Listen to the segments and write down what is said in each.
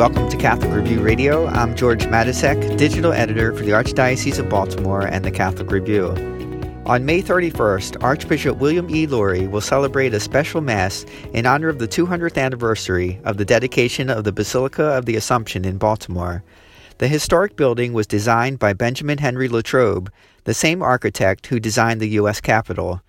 Welcome to Catholic Review Radio. I'm George Matysek, digital editor for the Archdiocese of Baltimore and the Catholic Review. On May 31st, Archbishop William E. Lori will celebrate a special Mass in honor of the 200th anniversary of the dedication of the Basilica of the Assumption in Baltimore. The historic building was designed by Benjamin Henry Latrobe, the same architect who designed the U.S. Capitol.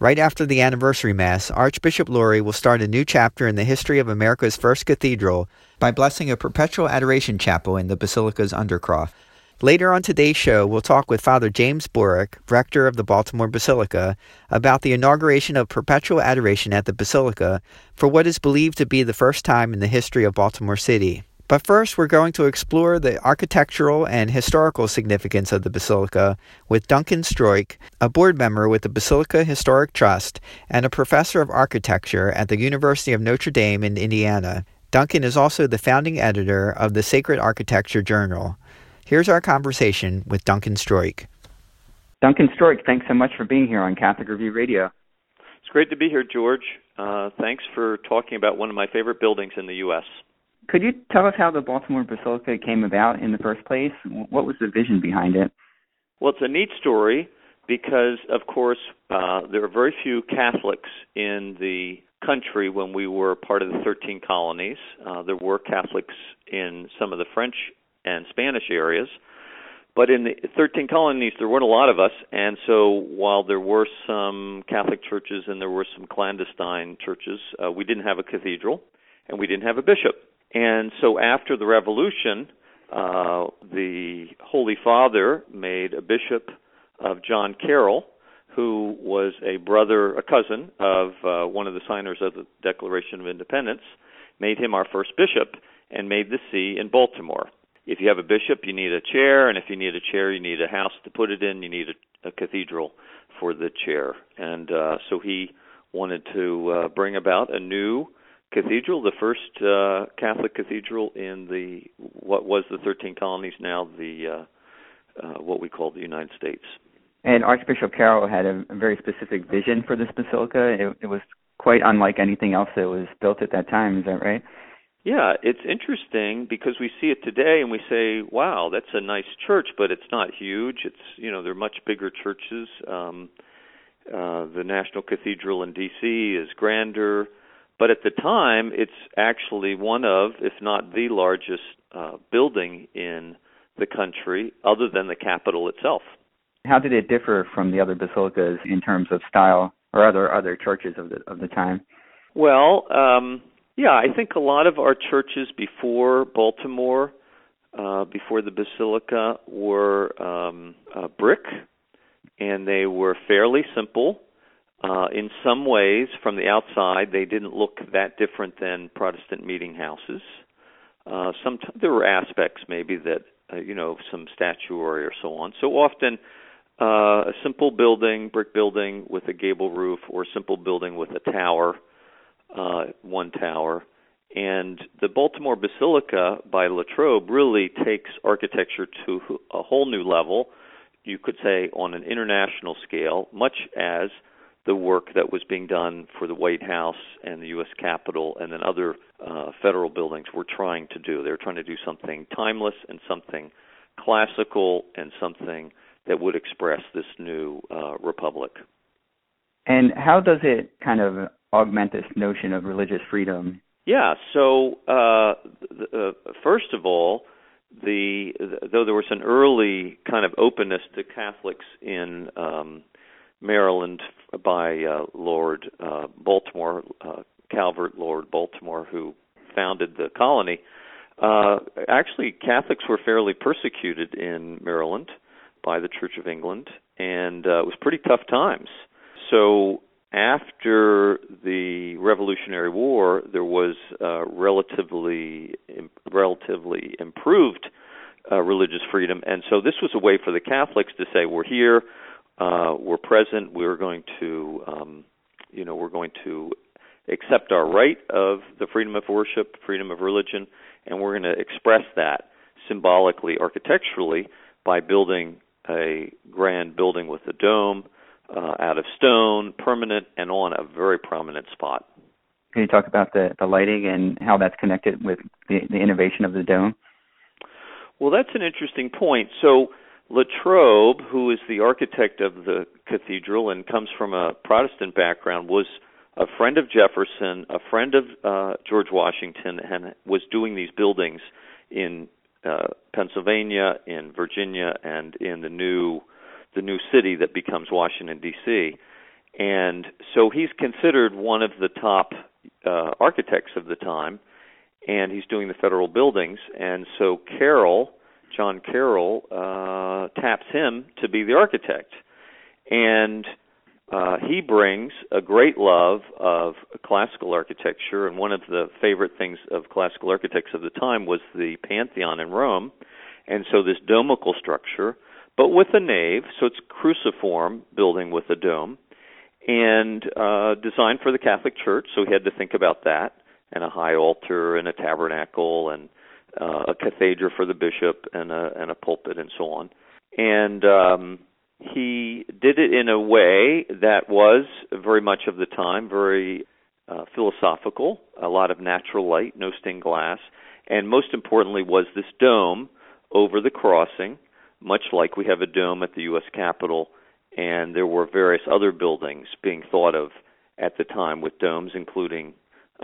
Right after the anniversary Mass, Archbishop Lori will start a new chapter in the history of America's first cathedral by blessing a perpetual adoration chapel in the Basilica's undercroft. Later on today's show, we'll talk with Father James Boric, rector of the Baltimore Basilica, about the inauguration of perpetual adoration at the Basilica for what is believed to be the first time in the history of Baltimore City. But first, we're going to explore the architectural and historical significance of the Basilica with Duncan Stroik, a board member with the Basilica Historic Trust and a professor of architecture at the University of Notre Dame in Indiana. Duncan is also the founding editor of the Sacred Architecture Journal. Here's our conversation with Duncan Stroik. Duncan Stroik, thanks so much for being here on Catholic Review Radio. It's great to be here, George. Uh, thanks for talking about one of my favorite buildings in the U.S. Could you tell us how the Baltimore Basilica came about in the first place? What was the vision behind it? Well, it's a neat story because, of course, uh, there are very few Catholics in the country when we were part of the 13 colonies. Uh, there were Catholics in some of the French and Spanish areas, but in the 13 colonies there weren't a lot of us, and so while there were some Catholic churches and there were some clandestine churches, uh, we didn't have a cathedral and we didn't have a bishop. And so after the revolution, uh, the Holy Father made a bishop of John Carroll, who was a brother, a cousin of uh, one of the signers of the Declaration of Independence, made him our first bishop and made the see in Baltimore. If you have a bishop, you need a chair, and if you need a chair, you need a house to put it in. You need a, a cathedral for the chair, and uh, so he wanted to uh, bring about a new cathedral, the first uh, Catholic cathedral in the what was the 13 colonies, now the uh, uh, what we call the United States. And Archbishop Carroll had a, a very specific vision for this basilica. It, it was quite unlike anything else that was built at that time. Is that right? Yeah, it's interesting because we see it today and we say, "Wow, that's a nice church," but it's not huge. It's you know they're much bigger churches. Um, uh, the National Cathedral in D.C. is grander. But at the time, it's actually one of, if not the largest uh, building in the country, other than the Capitol itself. How did it differ from the other basilicas in terms of style or other other churches of the of the time? Well, um, yeah, I think a lot of our churches before Baltimore, uh, before the basilica, were um, uh, brick, and they were fairly simple. Uh, in some ways, from the outside, they didn't look that different than Protestant meeting houses. Uh, sometimes there were aspects, maybe that uh, you know, some statuary or so on. So often, uh, a simple building, brick building with a gable roof, or a simple building with a tower, uh, one tower. And the Baltimore Basilica by Latrobe really takes architecture to a whole new level. You could say on an international scale, much as the work that was being done for the White House and the U.S. Capitol and then other uh, federal buildings were trying to do. They were trying to do something timeless and something classical and something that would express this new uh, republic. And how does it kind of augment this notion of religious freedom? Yeah. So, uh, the, uh, first of all, the though there was an early kind of openness to Catholics in um, Maryland by uh, Lord uh, Baltimore, uh, Calvert Lord Baltimore, who founded the colony. Uh, actually, Catholics were fairly persecuted in Maryland by the Church of England, and uh, it was pretty tough times. So after the Revolutionary War, there was uh, relatively relatively improved uh, religious freedom, and so this was a way for the Catholics to say, "We're here, uh, we're present, we're going to, um, you know, we're going to accept our right of the freedom of worship, freedom of religion, and we're going to express that symbolically, architecturally, by building a grand building with a dome." uh, out of stone, permanent, and on a very prominent spot. Can you talk about the, the lighting and how that's connected with the, the innovation of the dome? Well, that's an interesting point. So, Latrobe, who is the architect of the cathedral and comes from a Protestant background, was a friend of Jefferson, a friend of uh, George Washington, and was doing these buildings in uh, Pennsylvania, in Virginia, and in the new the new city that becomes Washington D.C. And so he's considered one of the top uh, architects of the time, and he's doing the federal buildings. And so Carroll, John Carroll, uh, taps him to be the architect, and uh, he brings a great love of classical architecture, and one of the favorite things of classical architects of the time was the Pantheon in Rome, and so this domical structure but with a nave, so it's cruciform building with a dome, and uh, designed for the Catholic Church. So he had to think about that, and a high altar, and a tabernacle, and uh, a cathedra for the bishop, and a and a pulpit, and so on. And um, he did it in a way that was very much of the time very uh, philosophical, a lot of natural light, no stained glass, and most importantly was this dome over the crossing much like we have a dome at the U.S. Capitol, and there were various other buildings being thought of at the time with domes, including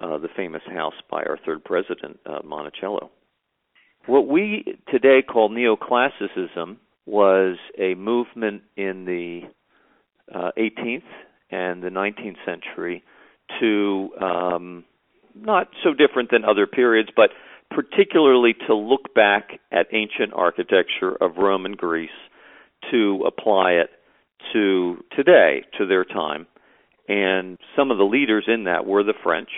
uh, the famous house by our third president, uh, Monticello. What we today call neoclassicism was a movement in the uh, 18th and the 19th century to um, not so different than other periods, but particularly to look back at ancient architecture of Rome and Greece to apply it to today, to their time. And some of the leaders in that were the French,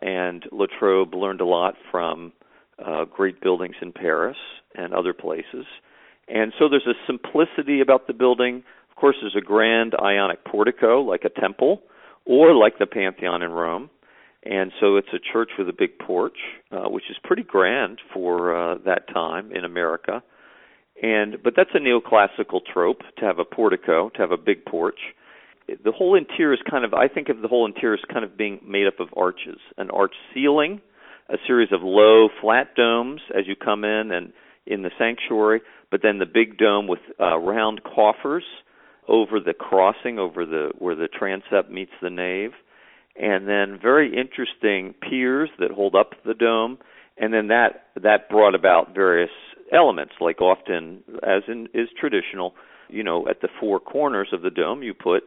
and Latrobe learned a lot from uh, great buildings in Paris and other places. And so there's a simplicity about the building. Of course, there's a grand ionic portico, like a temple, or like the Pantheon in Rome and so it's a church with a big porch, uh, which is pretty grand for uh, that time in America. And but that's a neoclassical trope to have a portico, to have a big porch. The whole interior is kind of I think of the whole interior as kind of being made up of arches, an arch ceiling, a series of low flat domes as you come in and in the sanctuary, but then the big dome with uh, round coffers over the crossing, over the where the transept meets the nave and then very interesting piers that hold up the dome, and then that that brought about various elements, like often as in is traditional, you know, at the four corners of the dome you put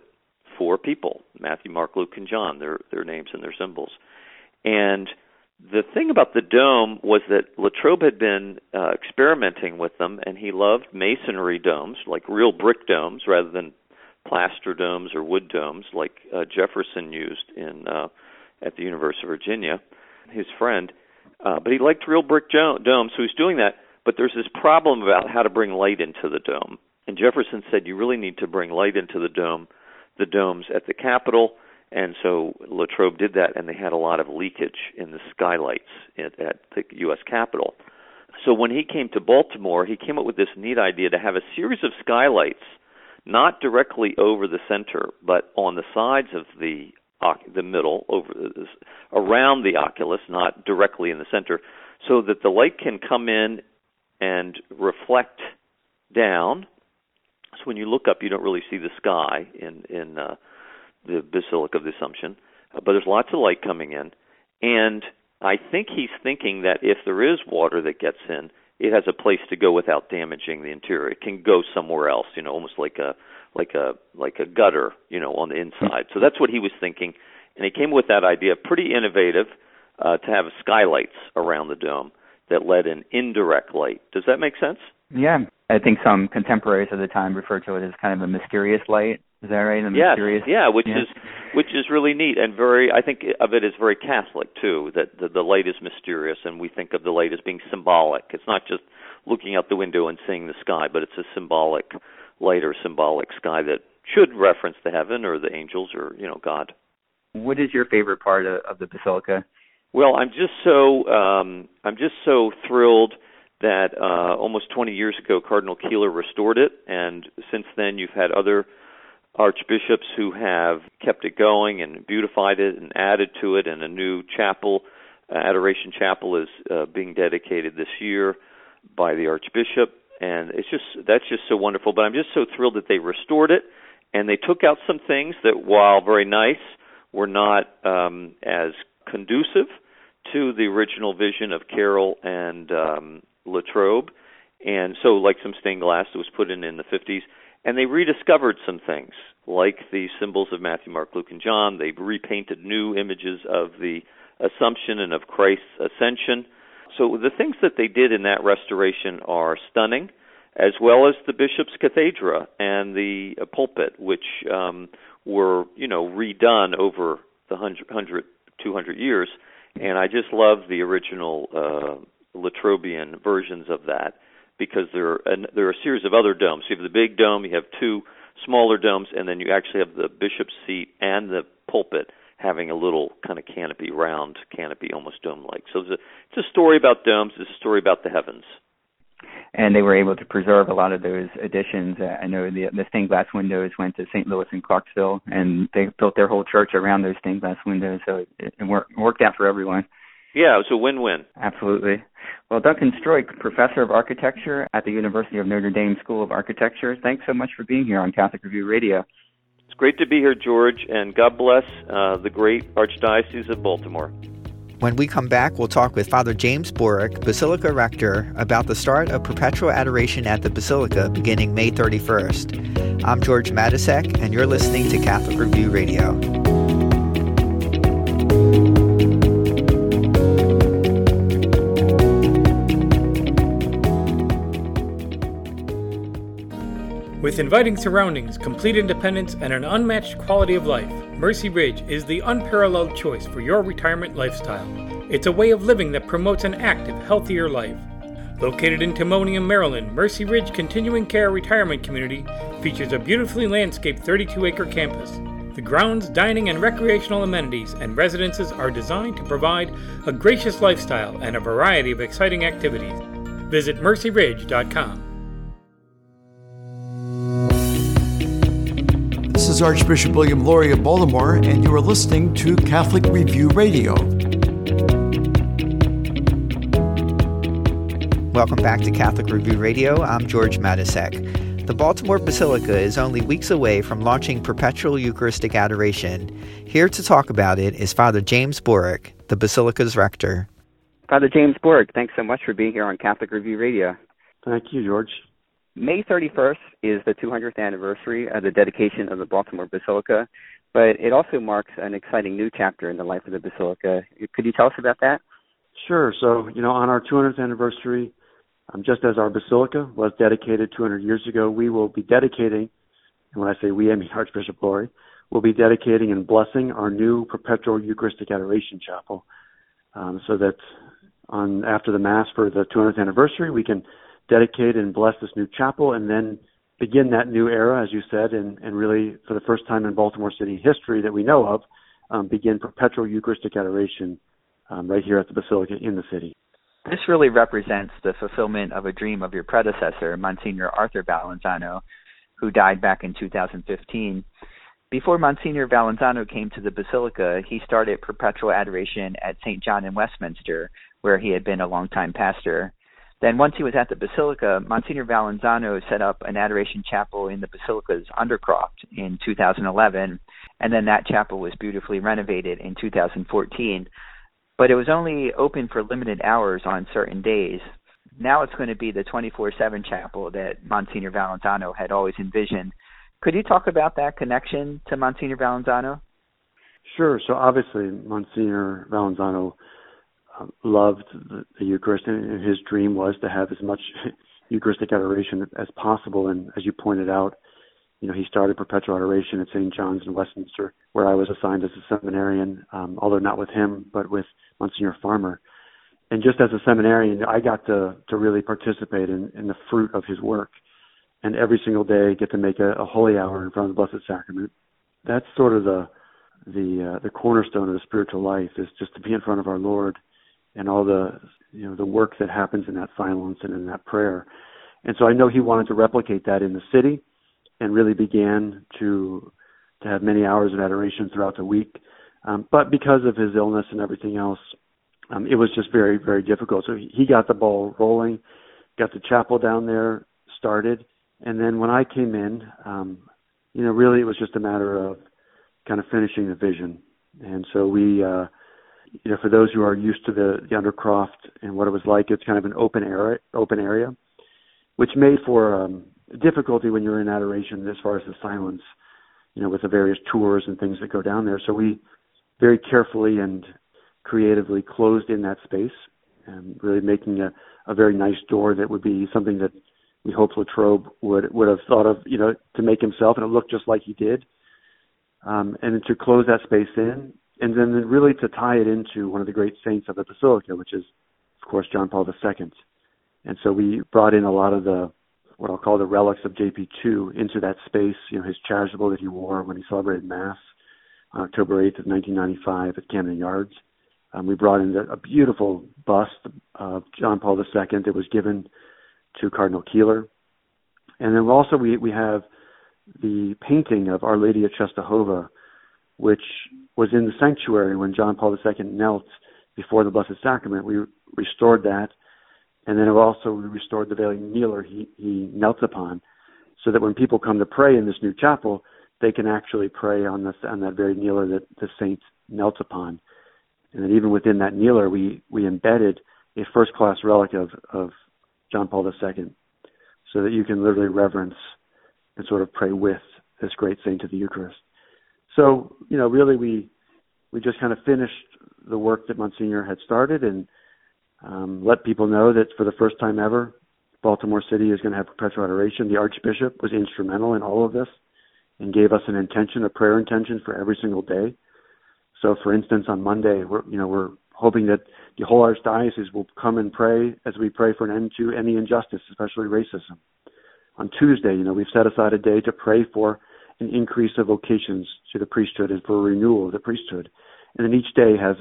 four people: Matthew, Mark, Luke, and John. Their their names and their symbols, and the thing about the dome was that Latrobe had been uh, experimenting with them, and he loved masonry domes, like real brick domes, rather than plaster domes or wood domes like uh, Jefferson used in uh, at the University of Virginia, his friend. Uh, but he liked real brick jo- domes, so he's doing that. But there's this problem about how to bring light into the dome. And Jefferson said you really need to bring light into the dome, the domes at the Capitol. And so Latrobe did that, and they had a lot of leakage in the skylights at, at the U.S. Capitol. So when he came to Baltimore, he came up with this neat idea to have a series of skylights not directly over the center, but on the sides of the the middle, over around the oculus, not directly in the center, so that the light can come in and reflect down. So when you look up, you don't really see the sky in in uh, the Basilica of the Assumption, uh, but there's lots of light coming in, and I think he's thinking that if there is water that gets in, it has a place to go without damaging the interior. It can go somewhere else, you know, almost like a like a like a gutter, you know, on the inside. So that's what he was thinking, and he came with that idea, pretty innovative, uh, to have skylights around the dome that let in indirect light. Does that make sense? Yeah, I think some contemporaries of the time referred to it as kind of a mysterious light, Is that right? The yes, mysterious. yeah, which yeah. is which is really neat and very. I think of it as very Catholic too. That the, the light is mysterious, and we think of the light as being symbolic. It's not just looking out the window and seeing the sky, but it's a symbolic light or symbolic sky that should reference the heaven or the angels or you know God. What is your favorite part of, of the basilica? Well, I'm just so um, I'm just so thrilled that uh, almost 20 years ago Cardinal Keeler restored it, and since then you've had other archbishops who have kept it going and beautified it and added to it, and a new chapel, uh, Adoration Chapel, is uh, being dedicated this year by the archbishop, and it's just that's just so wonderful. But I'm just so thrilled that they restored it, and they took out some things that, while very nice, were not um, as conducive to the original vision of Carroll and um, Latrobe, and so like some stained glass that was put in in the 50s, and they rediscovered some things like the symbols of Matthew, Mark, Luke, and John. They repainted new images of the Assumption and of Christ's ascension. So the things that they did in that restoration are stunning, as well as the bishop's cathedra and the pulpit, which um, were you know redone over the hundred, hundred, two hundred years. And I just love the original uh, Latrobian versions of that because there are, and there are a series of other domes. You have the big dome, you have two smaller domes, and then you actually have the bishop's seat and the pulpit having a little kind of canopy, round canopy, almost dome-like. So it's a, it's a story about domes. It's a story about the heavens. And they were able to preserve a lot of those additions. I know the, the stained glass windows went to St. Louis and Clarksville, and they built their whole church around those stained glass windows. So it, it worked out for everyone. Yeah, it was a win-win. Absolutely. Well, Duncan Stroik, professor of architecture at the University of Notre Dame School of Architecture, thanks so much for being here on Catholic Review Radio. It's great to be here, George, and God bless uh, the great Archdiocese of Baltimore. When we come back, we'll talk with Father James Boric, Basilica Rector, about the start of perpetual adoration at the Basilica beginning May 31st. I'm George Matysek, and you're listening to Catholic Review Radio. With inviting surroundings, complete independence, and an unmatched quality of life, Mercy Ridge is the unparalleled choice for your retirement lifestyle. It's a way of living that promotes an active, healthier life. Located in Timonium, Maryland, Mercy Ridge Continuing Care Retirement Community features a beautifully landscaped 32 acre campus. The grounds, dining, and recreational amenities and residences are designed to provide a gracious lifestyle and a variety of exciting activities. Visit mercyridge.com. is Archbishop William Lori of Baltimore, and you are listening to Catholic Review Radio. Welcome back to Catholic Review Radio. I'm George Matysek. The Baltimore Basilica is only weeks away from launching perpetual Eucharistic adoration. Here to talk about it is Father James Boric, the Basilica's rector. Father James Boric, thanks so much for being here on Catholic Review Radio. Thank you, George. May 31st is the 200th anniversary of the dedication of the Baltimore Basilica, but it also marks an exciting new chapter in the life of the Basilica. Could you tell us about that? Sure. So, you know, on our 200th anniversary, um, just as our Basilica was dedicated 200 years ago, we will be dedicating, and when I say we, I mean Archbishop Lori, will be dedicating and blessing our new perpetual Eucharistic Adoration Chapel, um, so that on after the Mass for the 200th anniversary, we can dedicate and bless this new chapel and then begin that new era, as you said, and, and really for the first time in Baltimore City history that we know of, um, begin perpetual Eucharistic adoration um, right here at the Basilica in the city. This really represents the fulfillment of a dream of your predecessor, Monsignor Arthur Valenzano, who died back in 2015. Before Monsignor Valenzano came to the Basilica, he started perpetual adoration at St. John in Westminster, where he had been a longtime pastor. Then once he was at the Basilica, Monsignor Valenzano set up an adoration chapel in the Basilica's undercroft in 2011, and then that chapel was beautifully renovated in 2014. But it was only open for limited hours on certain days. Now it's going to be the 24/7 chapel that Monsignor Valenzano had always envisioned. Could you talk about that connection to Monsignor Valenzano? Sure. So obviously, Monsignor Valenzano um, loved the, the Eucharist, and his dream was to have as much Eucharistic adoration as possible. And as you pointed out, you know, he started perpetual adoration at St. John's in Westminster, where I was assigned as a seminarian, um, although not with him, but with Monsignor Farmer. And just as a seminarian, I got to to really participate in, in the fruit of his work, and every single day get to make a, a holy hour in front of the Blessed Sacrament. That's sort of the the uh, the cornerstone of the spiritual life is just to be in front of our Lord, and all the you know the work that happens in that silence and in that prayer. And so I know he wanted to replicate that in the city and really began to to have many hours of adoration throughout the week. Um, but because of his illness and everything else, um, it was just very very difficult. So he got the ball rolling, got the chapel down there started, and then when I came in, um, you know, really it was just a matter of kind of finishing the vision. And so we, uh, you know, for those who are used to the, the Undercroft and what it was like, it's kind of an open area, open area, which made for um, difficulty when you're in adoration as far as the silence, you know, with the various tours and things that go down there. So we very carefully and creatively closed in that space, and really making a, a very nice door that would be something that we hoped Latrobe would would have thought of, you know, to make himself, and it looked just like he did. Um, and to close that space in, and then really to tie it into one of the great saints of the Basilica, which is, of course, John Paul II. And so we brought in a lot of the what I'll call the relics of JP2 into that space. You know, his chasuble that he wore when he celebrated Mass on October 8th of 1995 at Camden Yards. Um, we brought in a beautiful bust of John Paul II that was given to Cardinal Keeler. And then also we, we have the painting of Our Lady of Czestochowa, which was in the sanctuary when John Paul II knelt before the Blessed Sacrament. We restored that and then also we restored the very kneeler he, he knelt upon, so that when people come to pray in this new chapel, they can actually pray on on that very kneeler that the saint knelt upon. And then even within that kneeler, we we embedded a first class relic of of John Paul II, so that you can literally reverence and sort of pray with this great saint of the Eucharist. So you know, really, we we just kind of finished the work that Monsignor had started and um, let people know that for the first time ever, Baltimore City is going to have perpetual adoration. The Archbishop was instrumental in all of this and gave us an intention, a prayer intention for every single day. So, for instance, on Monday, we're you know we're hoping that the whole archdiocese will come and pray as we pray for an end to any injustice, especially racism. On Tuesday, you know, we've set aside a day to pray for an increase of vocations to the priesthood and for a renewal of the priesthood. And then each day has,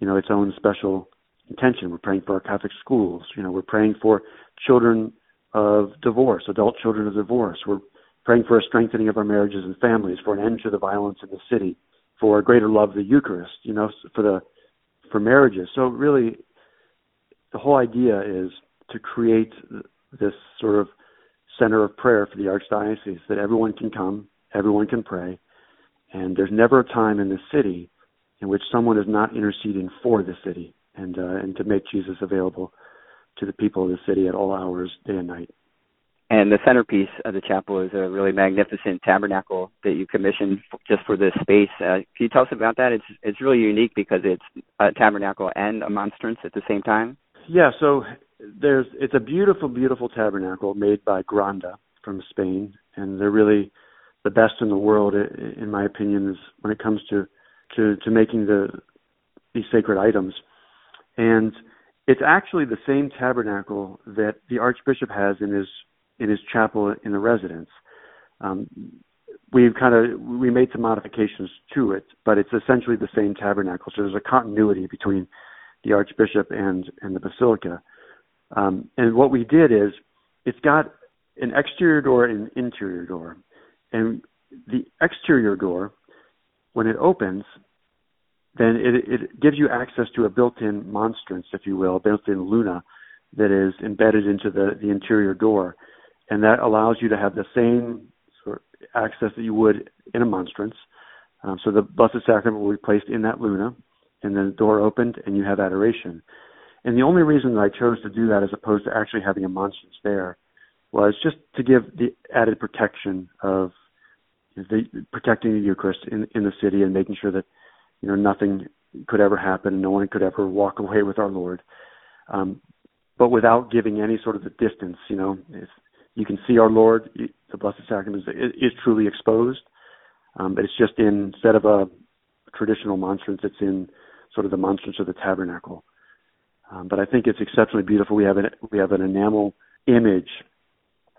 you know, its own special intention. We're praying for our Catholic schools. You know, we're praying for children of divorce, adult children of divorce. We're praying for a strengthening of our marriages and families, for an end to the violence in the city, for a greater love of the Eucharist. You know, for the for marriages. So really, the whole idea is to create this sort of center of prayer for the archdiocese that everyone can come, everyone can pray, and there's never a time in the city in which someone is not interceding for the city and uh, and to make Jesus available to the people of the city at all hours, day and night. And the centerpiece of the chapel is a really magnificent tabernacle that you commissioned just for this space. Uh, can you tell us about that? It's it's really unique because it's a tabernacle and a monstrance at the same time. Yeah, so there's it's a beautiful, beautiful tabernacle made by Granda from Spain, and they're really the best in the world, in my opinion, is when it comes to to to making the these sacred items. And it's actually the same tabernacle that the archbishop has in his in his chapel in the residence. Um, we've kind of we made some modifications to it, but it's essentially the same tabernacle. So there's a continuity between the archbishop and and the basilica. Um, and what we did is it's got an exterior door and an interior door, and the exterior door, when it opens, then it, it gives you access to a built-in monstrance, if you will, built-in Luna that is embedded into the, the interior door. And that allows you to have the same sort of access that you would in a monstrance. Um, so the Blessed Sacrament will be placed in that Luna, and then the door opened, and you have adoration. And the only reason that I chose to do that as opposed to actually having a monstrance there was just to give the added protection of the protecting the Eucharist in in the city and making sure that you know nothing could ever happen no one could ever walk away with our lord um, but without giving any sort of a distance you know if you can see our Lord. The Blessed Sacrament is, is truly exposed, um, but it's just in instead of a traditional monstrance, it's in sort of the monstrance of the tabernacle. Um, but I think it's exceptionally beautiful. We have an we have an enamel image,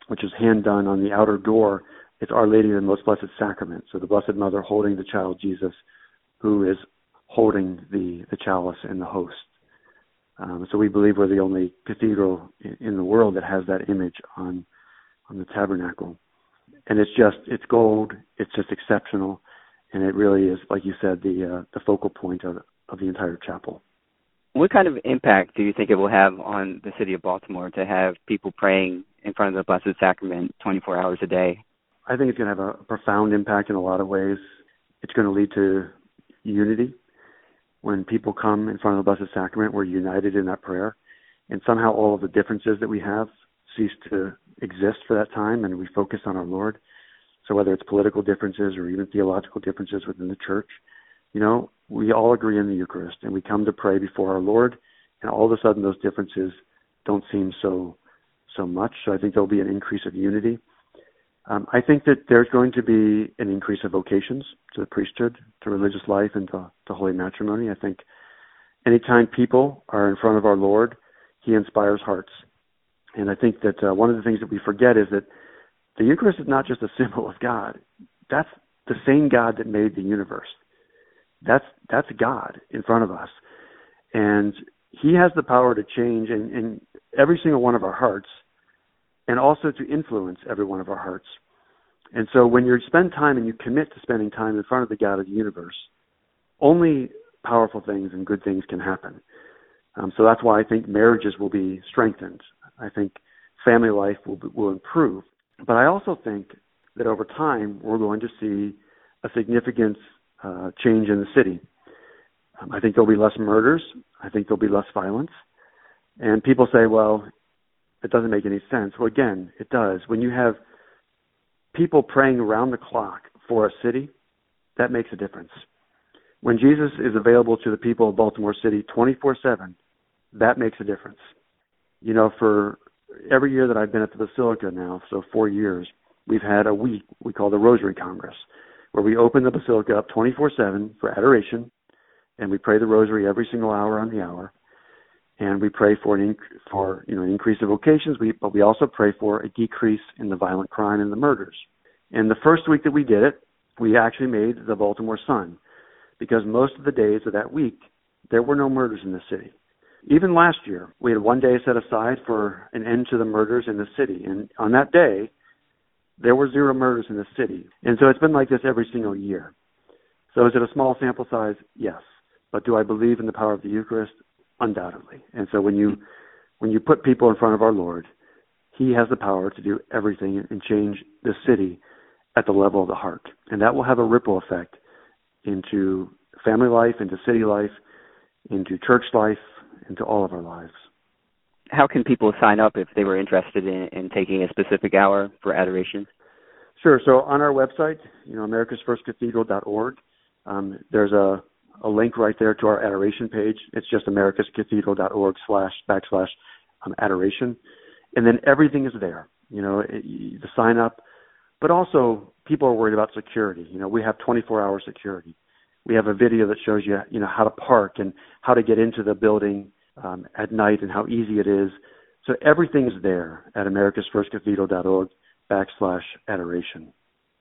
which is hand done on the outer door. It's Our Lady of the Most Blessed Sacrament. So the Blessed Mother holding the child Jesus, who is holding the the chalice and the host. Um, so we believe we're the only cathedral in, the world that has that image on on the tabernacle. And it's just it's gold. It's just exceptional, and it really is, like you said, the uh, the focal point of of the entire chapel. What kind of impact do you think it will have on the city of Baltimore to have people praying in front of the Blessed Sacrament 24 hours a day? I think it's going to have a profound impact in a lot of ways. It's going to lead to unity. When people come in front of the Blessed Sacrament, we're united in that prayer. And somehow all of the differences that we have cease to exist for that time and we focus on our Lord. So whether it's political differences or even theological differences within the church, you know, we all agree in the Eucharist and we come to pray before our Lord and all of a sudden those differences don't seem so so much. So I think there'll be an increase of unity. Um, I think that there's going to be an increase of vocations to the priesthood, to religious life, and to, to holy matrimony. I think anytime people are in front of our Lord, He inspires hearts. And I think that uh, one of the things that we forget is that the Eucharist is not just a symbol of God. That's the same God that made the universe. That's that's God in front of us, and He has the power to change in, in every single one of our hearts, and also to influence every one of our hearts. And so, when you spend time and you commit to spending time in front of the God of the universe, only powerful things and good things can happen. Um, so that's why I think marriages will be strengthened. I think family life will will improve. But I also think that over time we're going to see a significant uh, change in the city. Um, I think there'll be less murders. I think there'll be less violence. And people say, well, it doesn't make any sense. Well, again, it does. When you have people praying around the clock for a city, that makes a difference. When Jesus is available to the people of Baltimore City 24 7, that makes a difference. You know, for every year that I've been at the Basilica now, so four years, we've had a week we call the Rosary Congress where we open the basilica up 24/7 for adoration, and we pray the rosary every single hour on the hour, and we pray for an inc- for you know an increase of vocations. We but we also pray for a decrease in the violent crime and the murders. And the first week that we did it, we actually made the Baltimore Sun, because most of the days of that week there were no murders in the city. Even last year, we had one day set aside for an end to the murders in the city, and on that day there were zero murders in the city. And so it's been like this every single year. So is it a small sample size? Yes. But do I believe in the power of the Eucharist? Undoubtedly. And so when you when you put people in front of our Lord, he has the power to do everything and change the city at the level of the heart. And that will have a ripple effect into family life, into city life, into church life, into all of our lives how can people sign up if they were interested in, in taking a specific hour for adoration? Sure. So on our website, you know, americasfirstcathedral.org, um, there's a, a link right there to our adoration page. It's just americascathedral.org slash backslash um, adoration. And then everything is there, you know, it, the sign up, but also people are worried about security. You know, we have 24 hour security. We have a video that shows you, you know, how to park and how to get into the building um, at night and how easy it is. So everything is there at americasfirstcathedral.org backslash adoration.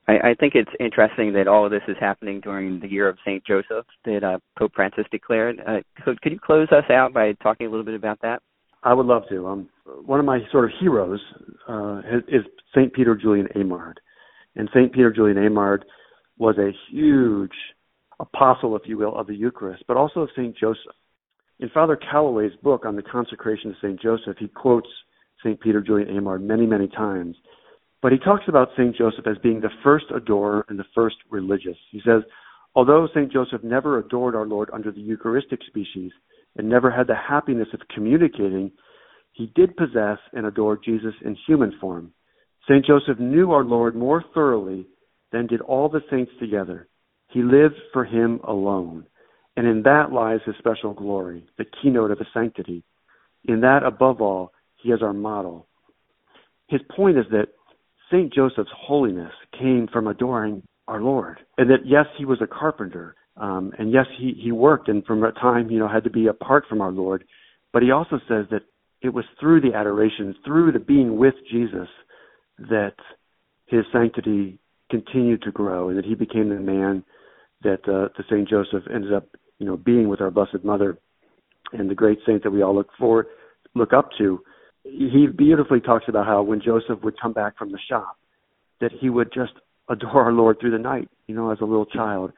I, I think it's interesting that all of this is happening during the year of St. Joseph that uh, Pope Francis declared. Uh, could, could you close us out by talking a little bit about that? I would love to. Um, one of my sort of heroes uh, is St. Peter Julian Eymard. And St. Peter Julian Eymard was a huge apostle, if you will, of the Eucharist, but also of St. Joseph. In Father Calloway's book on the consecration of St. Joseph, he quotes St. Peter Julian Eymard many, many times. But he talks about St. Joseph as being the first adorer and the first religious. He says, although St. Joseph never adored our Lord under the Eucharistic species and never had the happiness of communicating, he did possess and adore Jesus in human form. St. Joseph knew our Lord more thoroughly than did all the saints together. He lived for him alone. And in that lies his special glory, the keynote of his sanctity. In that, above all, he is our model. his point is that St. Joseph's holiness came from adoring our Lord. And that, yes, he was a carpenter. Um, and yes, he, he worked and from a time, you know, had to be apart from our Lord. But he also says that it was through the adoration, through the being with Jesus, that his sanctity continued to grow and that he became the man that uh, the Saint Joseph ended up, you know, being with our Blessed Mother and the great saint that we all look forward, look up to. He beautifully talks about how when Joseph would come back from the shop, that he would just adore our Lord through the night, you know, as a little child.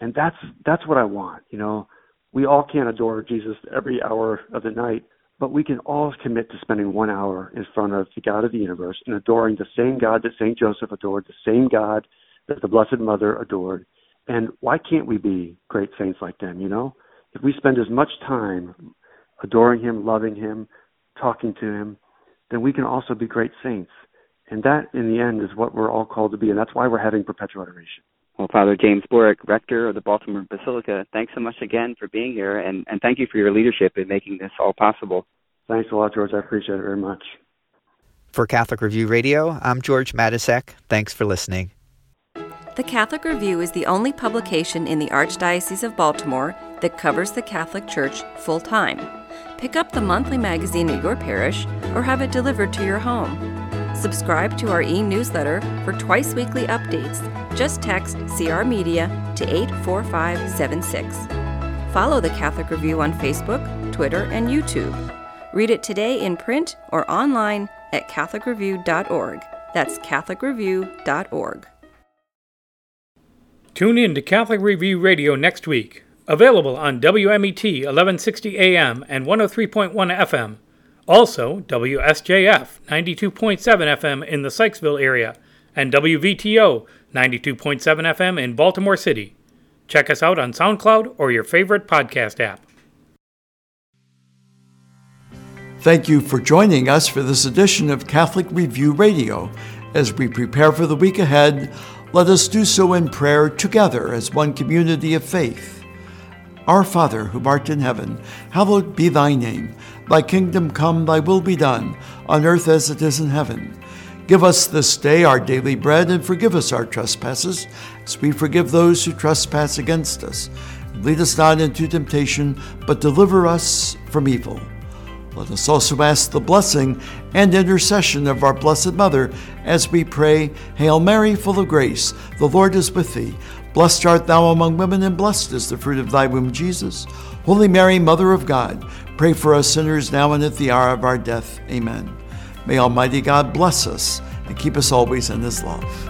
And that's that's what I want, you know. We all can't adore Jesus every hour of the night, but we can all commit to spending one hour in front of the God of the universe and adoring the same God that Saint Joseph adored, the same God that the Blessed Mother adored. And why can't we be great saints like them, you know? If we spend as much time adoring him, loving him, talking to him, then we can also be great saints. And that, in the end, is what we're all called to be, and that's why we're having perpetual adoration. Well, Father James Boric, Rector of the Baltimore Basilica, thanks so much again for being here, and, and thank you for your leadership in making this all possible. Thanks a lot, George. I appreciate it very much. For Catholic Review Radio, I'm George Matysek. Thanks for listening. The Catholic Review is the only publication in the Archdiocese of Baltimore that covers the Catholic Church full time. Pick up the monthly magazine at your parish or have it delivered to your home. Subscribe to our e newsletter for twice weekly updates. Just text CR Media to 84576. Follow the Catholic Review on Facebook, Twitter, and YouTube. Read it today in print or online at CatholicReview.org. That's CatholicReview.org. Tune in to Catholic Review Radio next week. Available on WMET 1160 AM and 103.1 FM. Also, WSJF 92.7 FM in the Sykesville area and WVTO 92.7 FM in Baltimore City. Check us out on SoundCloud or your favorite podcast app. Thank you for joining us for this edition of Catholic Review Radio. As we prepare for the week ahead, let us do so in prayer together as one community of faith. Our Father, who art in heaven, hallowed be thy name. Thy kingdom come, thy will be done, on earth as it is in heaven. Give us this day our daily bread, and forgive us our trespasses, as we forgive those who trespass against us. Lead us not into temptation, but deliver us from evil. Let us also ask the blessing and intercession of our Blessed Mother as we pray, Hail Mary, full of grace, the Lord is with thee. Blessed art thou among women, and blessed is the fruit of thy womb, Jesus. Holy Mary, Mother of God, pray for us sinners now and at the hour of our death. Amen. May Almighty God bless us and keep us always in his love.